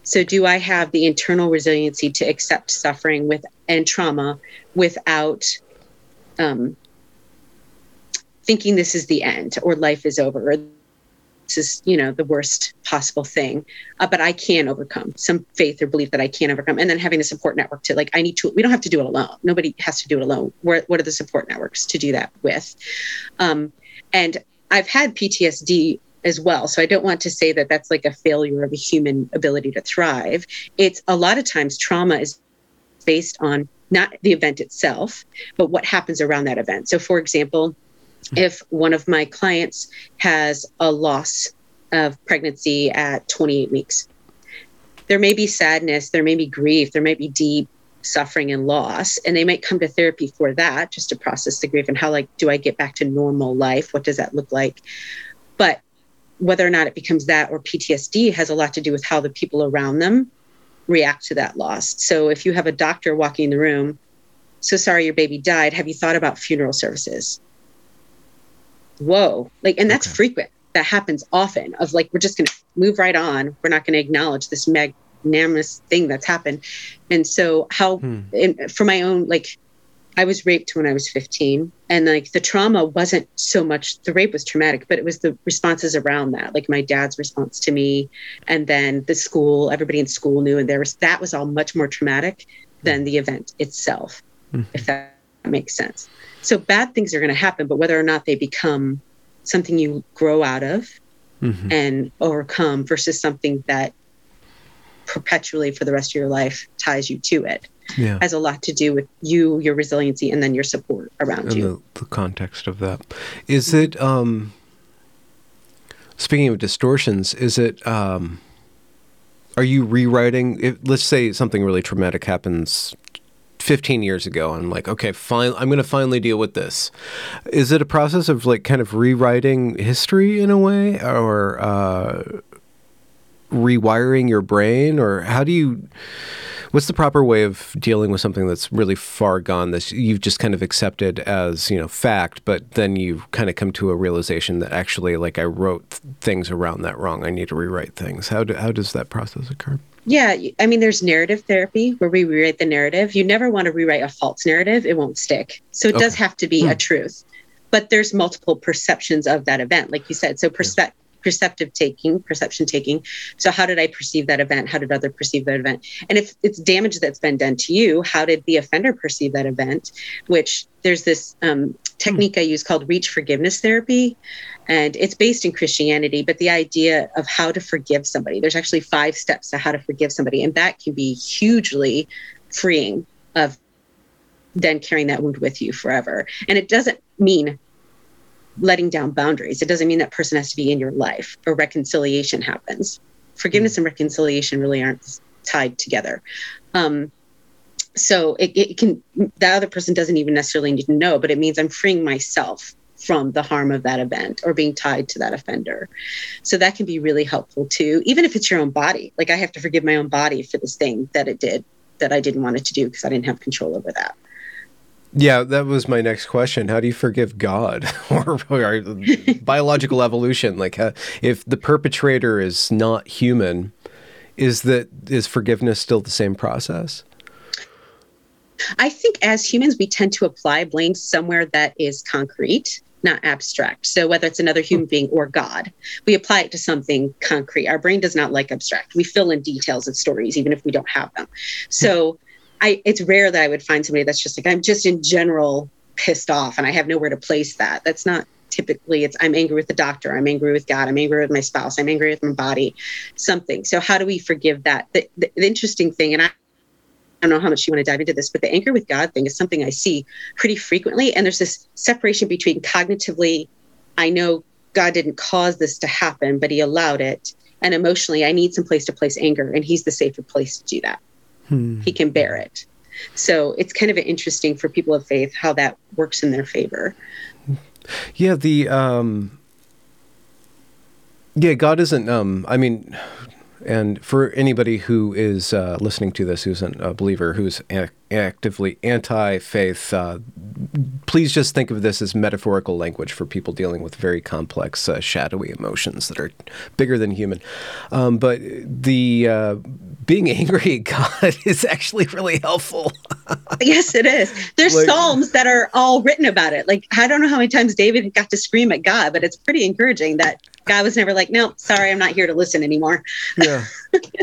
so do i have the internal resiliency to accept suffering with and trauma without um, thinking this is the end or life is over or this is you know the worst possible thing uh, but i can overcome. Some faith or belief that i can overcome. And then having the support network to like i need to we don't have to do it alone. Nobody has to do it alone. Where, what are the support networks to do that with? Um, and i've had ptsd as well so i don't want to say that that's like a failure of a human ability to thrive it's a lot of times trauma is based on not the event itself but what happens around that event so for example if one of my clients has a loss of pregnancy at 28 weeks. There may be sadness, there may be grief, there may be deep suffering and loss, and they might come to therapy for that just to process the grief and how like do I get back to normal life? What does that look like? But whether or not it becomes that or PTSD has a lot to do with how the people around them react to that loss. So if you have a doctor walking in the room, so sorry your baby died, have you thought about funeral services? whoa like and that's okay. frequent that happens often of like we're just going to move right on we're not going to acknowledge this magnanimous thing that's happened and so how hmm. in, for my own like I was raped when I was 15. And like the trauma wasn't so much the rape was traumatic, but it was the responses around that, like my dad's response to me. And then the school, everybody in school knew. And there was that was all much more traumatic than the event itself, mm-hmm. if that makes sense. So bad things are going to happen, but whether or not they become something you grow out of mm-hmm. and overcome versus something that perpetually for the rest of your life ties you to it yeah. has a lot to do with you, your resiliency, and then your support around and you. The, the context of that. Is it, um, speaking of distortions, is it, um, are you rewriting, if, let's say something really traumatic happens 15 years ago i'm like okay fine i'm going to finally deal with this is it a process of like kind of rewriting history in a way or uh, rewiring your brain or how do you what's the proper way of dealing with something that's really far gone that you've just kind of accepted as you know fact but then you kind of come to a realization that actually like i wrote things around that wrong. I need to rewrite things. How, do, how does that process occur? Yeah i mean there's narrative therapy where we rewrite the narrative. You never want to rewrite a false narrative. It won't stick. So it okay. does have to be hmm. a truth. But there's multiple perceptions of that event like you said. So perspective perceptive taking, perception taking. So, how did I perceive that event? How did other perceive that event? And if it's damage that's been done to you, how did the offender perceive that event? Which there's this um, technique I use called reach forgiveness therapy. And it's based in Christianity, but the idea of how to forgive somebody, there's actually five steps to how to forgive somebody. And that can be hugely freeing of then carrying that wound with you forever. And it doesn't mean letting down boundaries. It doesn't mean that person has to be in your life or reconciliation happens. Forgiveness mm. and reconciliation really aren't tied together. Um, so it, it can, that other person doesn't even necessarily need to know, but it means I'm freeing myself from the harm of that event or being tied to that offender. So that can be really helpful too, even if it's your own body. Like I have to forgive my own body for this thing that it did that I didn't want it to do because I didn't have control over that. Yeah, that was my next question. How do you forgive God or, or biological evolution? Like, uh, if the perpetrator is not human, is that is forgiveness still the same process? I think as humans, we tend to apply blame somewhere that is concrete, not abstract. So whether it's another human being or God, we apply it to something concrete. Our brain does not like abstract. We fill in details and stories, even if we don't have them. So I it's rare that I would find somebody that's just like I'm just in general pissed off and I have nowhere to place that. That's not typically it's I'm angry with the doctor, I'm angry with God, I'm angry with my spouse, I'm angry with my body, something. So how do we forgive that? The, the, the interesting thing, and I, I don't know how much you want to dive into this, but the anger with God thing is something I see pretty frequently. And there's this separation between cognitively, I know God didn't cause this to happen, but He allowed it. And emotionally, I need some place to place anger, and He's the safer place to do that hmm. he can bear it. So it's kind of interesting for people of faith how that works in their favor. Yeah, the um yeah, God isn't um I mean and for anybody who is uh, listening to this who's a believer who's actively anti faith, uh, please just think of this as metaphorical language for people dealing with very complex, uh, shadowy emotions that are bigger than human. Um, but the uh, being angry at God is actually really helpful. yes, it is. There's like, psalms that are all written about it. Like I don't know how many times David got to scream at God, but it's pretty encouraging that God was never like, "No, sorry, I'm not here to listen anymore." yeah,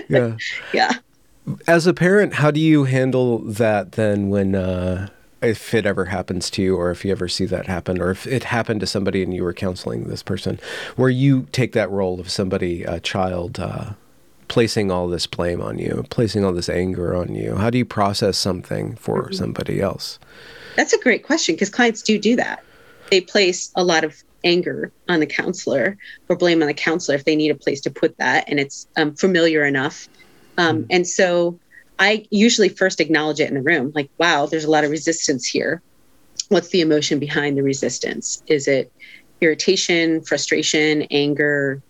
yeah, yeah. As a parent, how do you handle that then when? Uh, if it ever happens to you, or if you ever see that happen, or if it happened to somebody and you were counseling this person, where you take that role of somebody, a child, uh, placing all this blame on you, placing all this anger on you? How do you process something for mm-hmm. somebody else? That's a great question because clients do do that. They place a lot of anger on the counselor or blame on the counselor if they need a place to put that and it's um, familiar enough. Um, mm. And so I usually first acknowledge it in the room like, wow, there's a lot of resistance here. What's the emotion behind the resistance? Is it irritation, frustration, anger,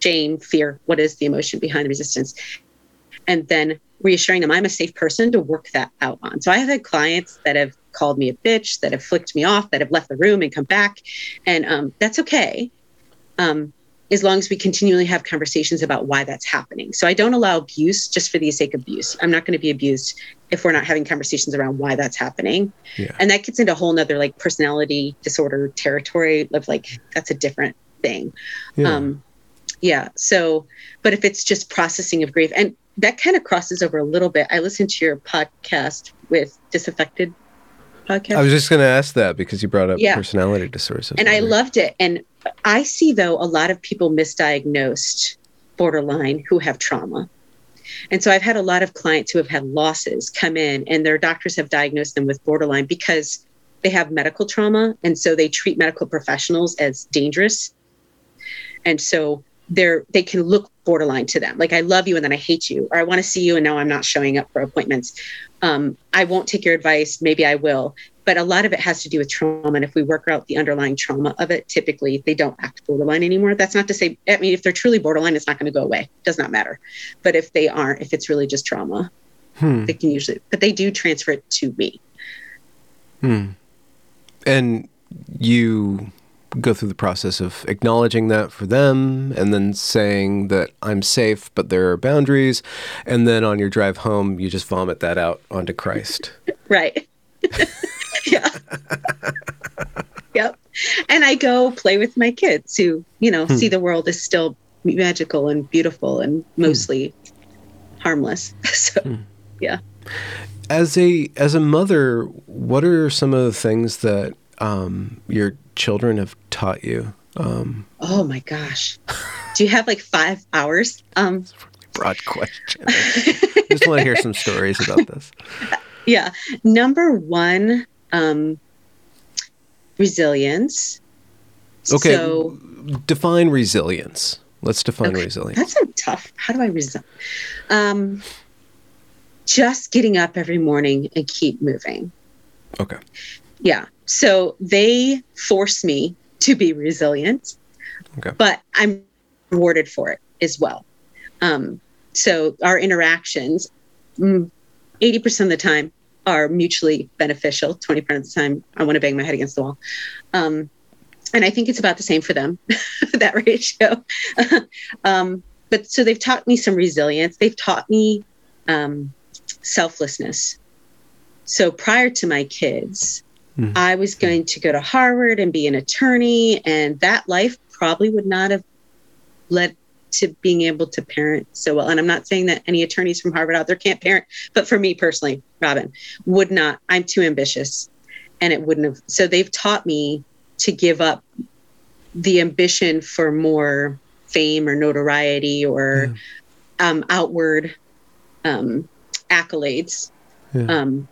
shame, fear. What is the emotion behind the resistance? And then reassuring them I'm a safe person to work that out on. So I have had clients that have called me a bitch, that have flicked me off, that have left the room and come back, and um, that's okay. Um, as long as we continually have conversations about why that's happening. So I don't allow abuse just for the sake of abuse. I'm not going to be abused if we're not having conversations around why that's happening. Yeah. And that gets into a whole nother like personality disorder territory of like that's a different thing. Yeah. Um yeah. So but if it's just processing of grief and that kind of crosses over a little bit. I listened to your podcast with disaffected podcast. I was just going to ask that because you brought up yeah. personality disorders. And I loved it. And I see, though, a lot of people misdiagnosed borderline who have trauma. And so I've had a lot of clients who have had losses come in and their doctors have diagnosed them with borderline because they have medical trauma. And so they treat medical professionals as dangerous. And so they're they can look borderline to them. Like i love you and then i hate you or i want to see you and now i'm not showing up for appointments. Um, i won't take your advice. Maybe i will. But a lot of it has to do with trauma and if we work out the underlying trauma of it typically they don't act borderline anymore. That's not to say i mean if they're truly borderline it's not going to go away. It does not matter. But if they aren't if it's really just trauma hmm. they can usually but they do transfer it to me. Hmm. And you go through the process of acknowledging that for them and then saying that I'm safe, but there are boundaries. And then on your drive home, you just vomit that out onto Christ. right. yeah. yep. And I go play with my kids who, you know, hmm. see the world as still magical and beautiful and hmm. mostly hmm. harmless. so, hmm. yeah. As a as a mother, what are some of the things that um, your children have taught you? Um, oh my gosh. Do you have like five hours? Um, broad question. just want to hear some stories about this. Yeah. Number one, um, resilience. Okay. So, define resilience. Let's define okay. resilience. That's a tough. How do I resil? Um, just getting up every morning and keep moving. Okay. Yeah. So they force me to be resilient, okay. but I'm rewarded for it as well. Um, so our interactions, 80% mm, of the time, are mutually beneficial. 20% of the time, I want to bang my head against the wall. Um, and I think it's about the same for them, that ratio. um, but so they've taught me some resilience. They've taught me um, selflessness. So prior to my kids, Mm-hmm. I was going to go to Harvard and be an attorney, and that life probably would not have led to being able to parent so well. And I'm not saying that any attorneys from Harvard out there can't parent, but for me personally, Robin, would not. I'm too ambitious, and it wouldn't have. So they've taught me to give up the ambition for more fame or notoriety or yeah. um, outward um, accolades. Yeah. Um,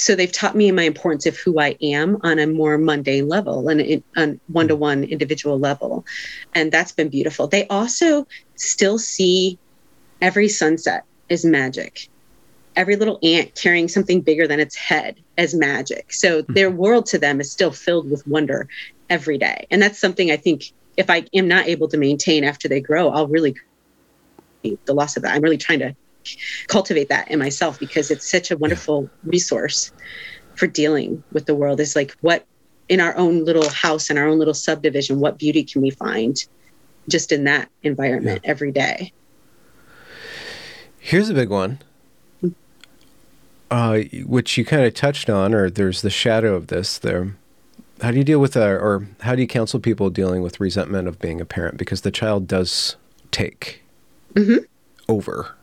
so they've taught me my importance of who I am on a more mundane level and a one-to-one individual level, and that's been beautiful. They also still see every sunset as magic, every little ant carrying something bigger than its head as magic. So hmm. their world to them is still filled with wonder every day, and that's something I think if I am not able to maintain after they grow, I'll really the loss of that. I'm really trying to cultivate that in myself because it's such a wonderful yeah. resource for dealing with the world is like what in our own little house in our own little subdivision what beauty can we find just in that environment yeah. every day here's a big one uh, which you kind of touched on or there's the shadow of this there how do you deal with that or how do you counsel people dealing with resentment of being a parent because the child does take mm-hmm. over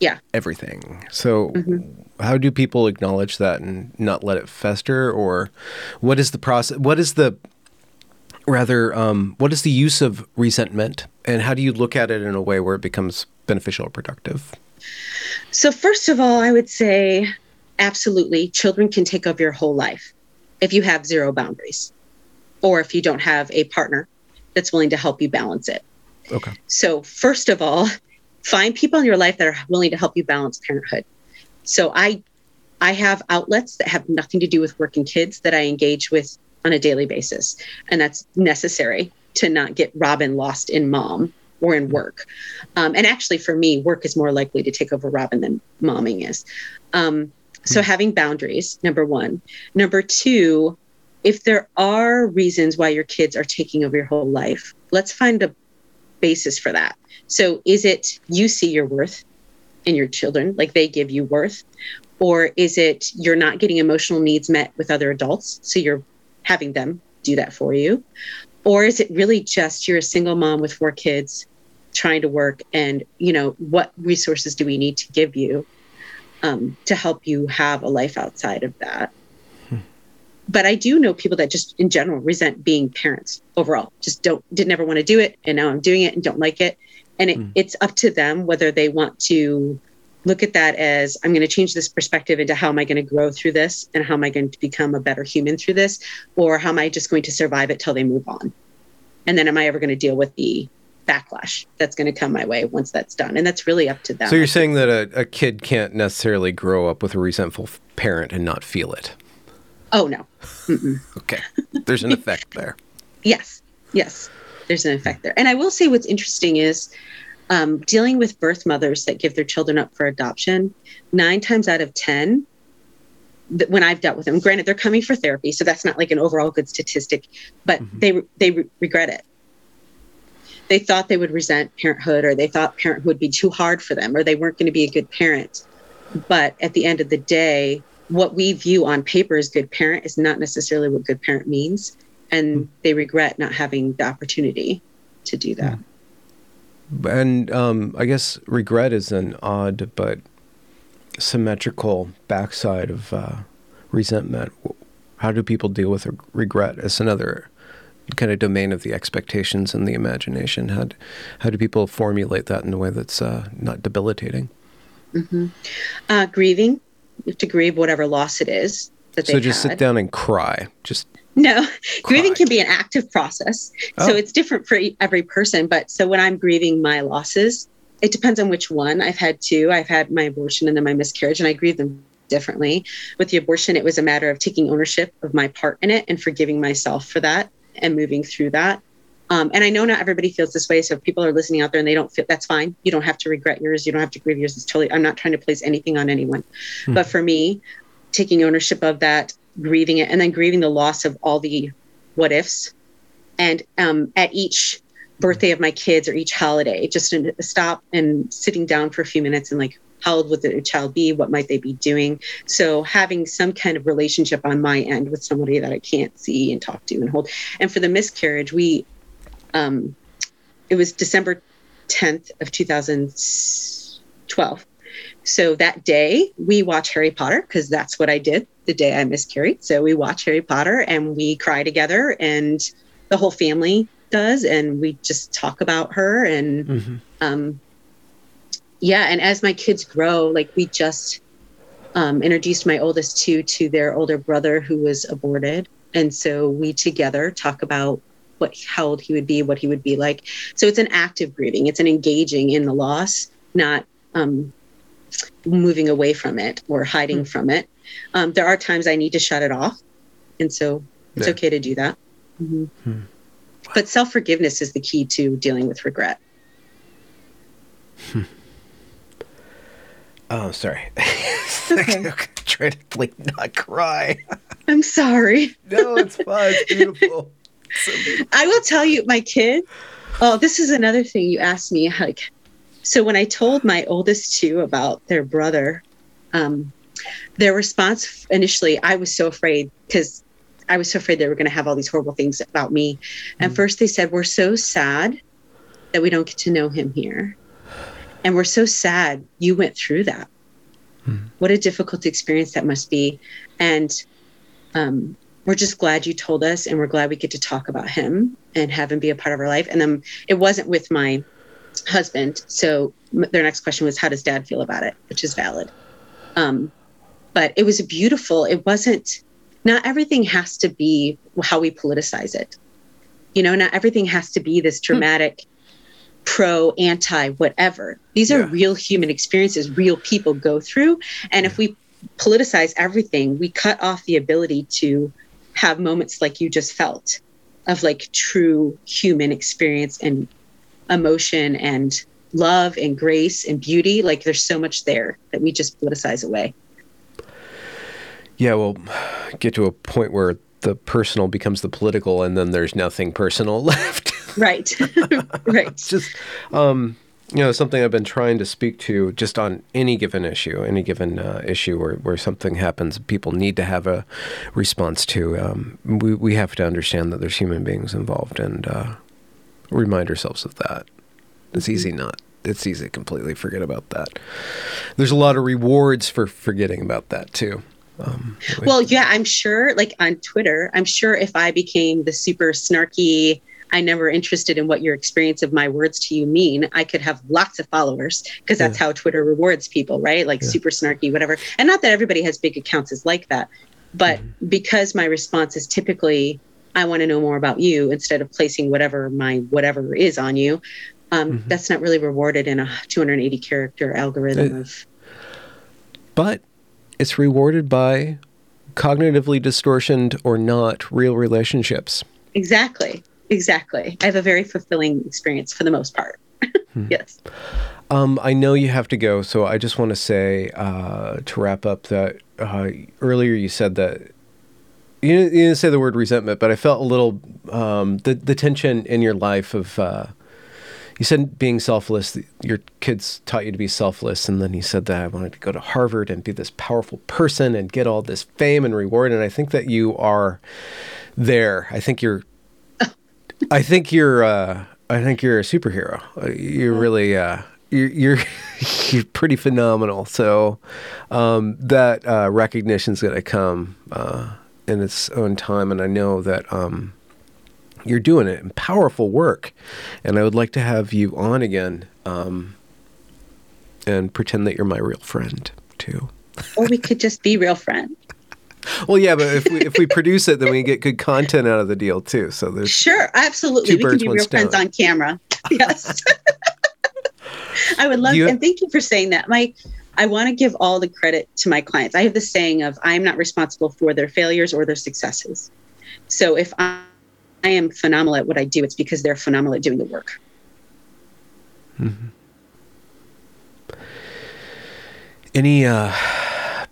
yeah. everything. So mm-hmm. how do people acknowledge that and not let it fester? Or what is the process what is the rather um, what is the use of resentment? And how do you look at it in a way where it becomes beneficial or productive? So first of all i would say absolutely children can take over your whole life if you have zero boundaries or if you don't have a partner that's willing to help you balance it. Okay. So first of all find people in your life that are willing to help you balance parenthood. So I I have outlets that have nothing to do with working kids that I engage with on a daily basis. And that's necessary to not get Robin lost in mom or in work. Um, and actually, for me, work is more likely to take over Robin than momming is. Um, so, hmm. having boundaries, number one. Number two, if there are reasons why your kids are taking over your whole life, let's find a basis for that. So is it you see your worth in your children, like they give you worth? Or is it you're not getting emotional needs met with other adults? So you're having them do that for you? Or is it really just you're a single mom with four kids trying to work and, you know, what resources do we need to give you um, to help you have a life outside of that? but I do know people that just in general resent being parents overall. Just don't didn't ever want to do it, and now I'm doing it and don't like it. And it, mm. it's up to them whether they want to look at that as I'm going to change this perspective into how am I going to grow through this and how am I going to become a better human through this, or how am I just going to survive it till they move on? And then am I ever going to deal with the backlash that's going to come my way once that's done? And that's really up to them. So you're saying that a, a kid can't necessarily grow up with a resentful parent and not feel it? Oh no. Okay. There's an effect there. yes. Yes. There's an effect there. And I will say what's interesting is um, dealing with birth mothers that give their children up for adoption, nine times out of 10, th- when I've dealt with them, granted, they're coming for therapy, so that's not like an overall good statistic, but mm-hmm. they, they re- regret it. They thought they would resent parenthood, or they thought parenthood would be too hard for them, or they weren't going to be a good parent. But at the end of the day, what we view on paper as good parent is not necessarily what good parent means and they regret not having the opportunity to do that and um, i guess regret is an odd but symmetrical backside of uh, resentment how do people deal with regret it's another kind of domain of the expectations and the imagination how do, how do people formulate that in a way that's uh, not debilitating mm-hmm. uh, grieving you have to grieve whatever loss it is that they So just had. sit down and cry. Just no, cry. grieving can be an active process. Oh. So it's different for every person. But so when I'm grieving my losses, it depends on which one. I've had two. I've had my abortion and then my miscarriage, and I grieve them differently. With the abortion, it was a matter of taking ownership of my part in it and forgiving myself for that and moving through that. Um, and I know not everybody feels this way. So if people are listening out there and they don't feel that's fine. You don't have to regret yours. You don't have to grieve yours. It's totally, I'm not trying to place anything on anyone. Mm. But for me, taking ownership of that, grieving it, and then grieving the loss of all the what ifs. And um, at each birthday of my kids or each holiday, just to stop and sitting down for a few minutes and like, how old would the child be? What might they be doing? So having some kind of relationship on my end with somebody that I can't see and talk to and hold. And for the miscarriage, we um, it was December 10th of 2012. So that day we watched Harry Potter because that's what I did the day I miscarried. So we watch Harry Potter and we cry together and the whole family does and we just talk about her and mm-hmm. um, yeah and as my kids grow like we just um, introduced my oldest two to their older brother who was aborted and so we together talk about what how old he would be, what he would be like. So it's an active grieving. It's an engaging in the loss, not um, moving away from it or hiding mm. from it. Um, there are times I need to shut it off, and so it's yeah. okay to do that. Mm-hmm. Hmm. But self forgiveness is the key to dealing with regret. Hmm. Oh, sorry. okay. Try to like not cry. I'm sorry. no, it's fine. It's beautiful. I will tell you, my kid. Oh, this is another thing you asked me. Like, so when I told my oldest two about their brother, um, their response initially, I was so afraid because I was so afraid they were going to have all these horrible things about me. And mm. first they said, "We're so sad that we don't get to know him here, and we're so sad you went through that. Mm. What a difficult experience that must be." And um, we're just glad you told us and we're glad we get to talk about him and have him be a part of our life and then it wasn't with my husband so their next question was how does dad feel about it which is valid um, but it was beautiful it wasn't not everything has to be how we politicize it you know not everything has to be this hmm. dramatic pro anti whatever these are real human experiences real people go through and yeah. if we politicize everything we cut off the ability to have moments like you just felt of like true human experience and emotion and love and grace and beauty. Like there's so much there that we just politicize away. Yeah, we'll get to a point where the personal becomes the political and then there's nothing personal left. right. right. just um, you know something I've been trying to speak to just on any given issue, any given uh, issue where, where something happens, people need to have a response to. Um, we we have to understand that there's human beings involved and uh, remind ourselves of that. It's easy not. It's easy to completely forget about that. There's a lot of rewards for forgetting about that too. Um, well, yeah, I'm sure. Like on Twitter, I'm sure if I became the super snarky I never interested in what your experience of my words to you mean. I could have lots of followers because that's yeah. how Twitter rewards people, right? Like yeah. super snarky, whatever. And not that everybody has big accounts is like that, but mm-hmm. because my response is typically, I want to know more about you instead of placing whatever my whatever is on you. Um, mm-hmm. That's not really rewarded in a 280 character algorithm of. But it's rewarded by cognitively distortioned or not real relationships. Exactly. Exactly. I have a very fulfilling experience for the most part. hmm. Yes. Um, I know you have to go, so I just want to say uh, to wrap up that uh, earlier you said that you didn't, you didn't, say the word resentment, but I felt a little um, the the tension in your life of uh, you said being selfless. Your kids taught you to be selfless, and then he said that I wanted to go to Harvard and be this powerful person and get all this fame and reward. And I think that you are there. I think you're I think you're. Uh, I think you're a superhero. Uh, you're really. Uh, you're, you're you're pretty phenomenal. So um, that uh, recognition is going to come uh, in its own time, and I know that um, you're doing it and powerful work. And I would like to have you on again um, and pretend that you're my real friend too. or we could just be real friends. Well, yeah, but if we if we produce it, then we get good content out of the deal too. So there's sure, absolutely, we can be real stone. friends on camera. Yes, I would love, you, and thank you for saying that. My, I want to give all the credit to my clients. I have the saying of I'm not responsible for their failures or their successes. So if I, I am phenomenal at what I do, it's because they're phenomenal at doing the work. Mm-hmm. Any uh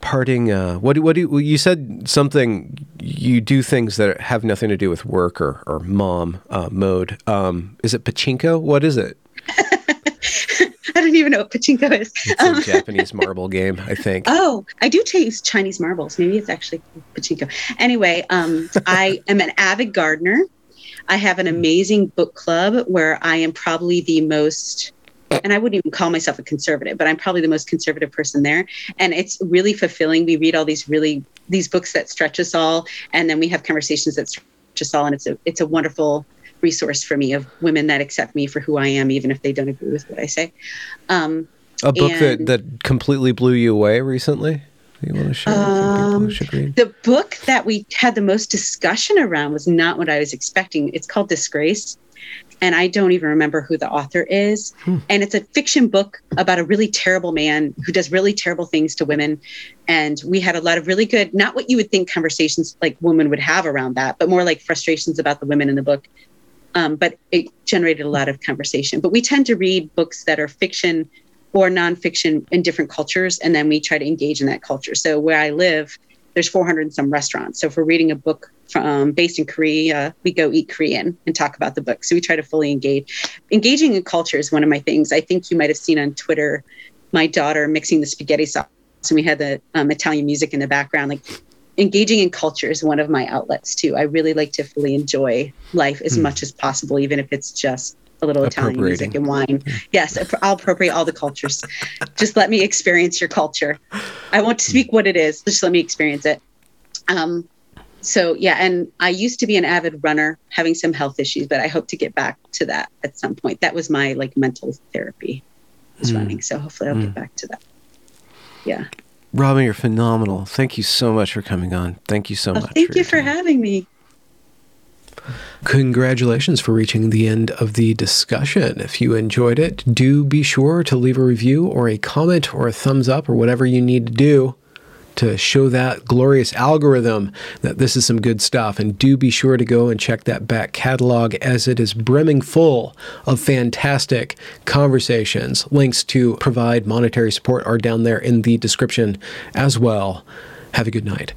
parting uh, what what do you said something you do things that have nothing to do with work or, or mom uh, mode um, is it pachinko what is it don't even know what pachinko is. It's a um, Japanese marble game, I think. Oh, I do taste Chinese marbles. Maybe it's actually pachinko. Anyway, um, I am an avid gardener. I have an amazing book club where I am probably the most and I wouldn't even call myself a conservative, but I'm probably the most conservative person there. And it's really fulfilling. We read all these really these books that stretch us all, and then we have conversations that stretch us all, and it's a it's a wonderful resource for me of women that accept me for who I am, even if they don't agree with what I say. Um, a book that that completely blew you away recently. You want to share? Um, the book that we had the most discussion around was not what I was expecting. It's called Disgrace and I don't even remember who the author is. Hmm. And it's a fiction book about a really terrible man who does really terrible things to women. And we had a lot of really good, not what you would think conversations like women would have around that, but more like frustrations about the women in the book. Um, but it generated a lot of conversation. But we tend to read books that are fiction or nonfiction in different cultures, and then we try to engage in that culture. So where I live, there's 400 and some restaurants. So if we're reading a book from based in Korea, we go eat Korean and talk about the book. So we try to fully engage. Engaging in culture is one of my things. I think you might have seen on Twitter my daughter mixing the spaghetti sauce, and we had the um, Italian music in the background. Like engaging in culture is one of my outlets too. I really like to fully enjoy life as mm. much as possible, even if it's just a little Italian music and wine. Yes, I'll appropriate all the cultures. just let me experience your culture. I won't speak what it is. Just let me experience it. Um, so yeah, and I used to be an avid runner, having some health issues, but I hope to get back to that at some point. That was my like mental therapy, was mm. running. So hopefully I'll mm. get back to that. Yeah. Robin, you're phenomenal. Thank you so much for coming on. Thank you so oh, much. Thank for you for time. having me. Congratulations for reaching the end of the discussion. If you enjoyed it, do be sure to leave a review or a comment or a thumbs up or whatever you need to do to show that glorious algorithm that this is some good stuff. And do be sure to go and check that back catalog as it is brimming full of fantastic conversations. Links to provide monetary support are down there in the description as well. Have a good night.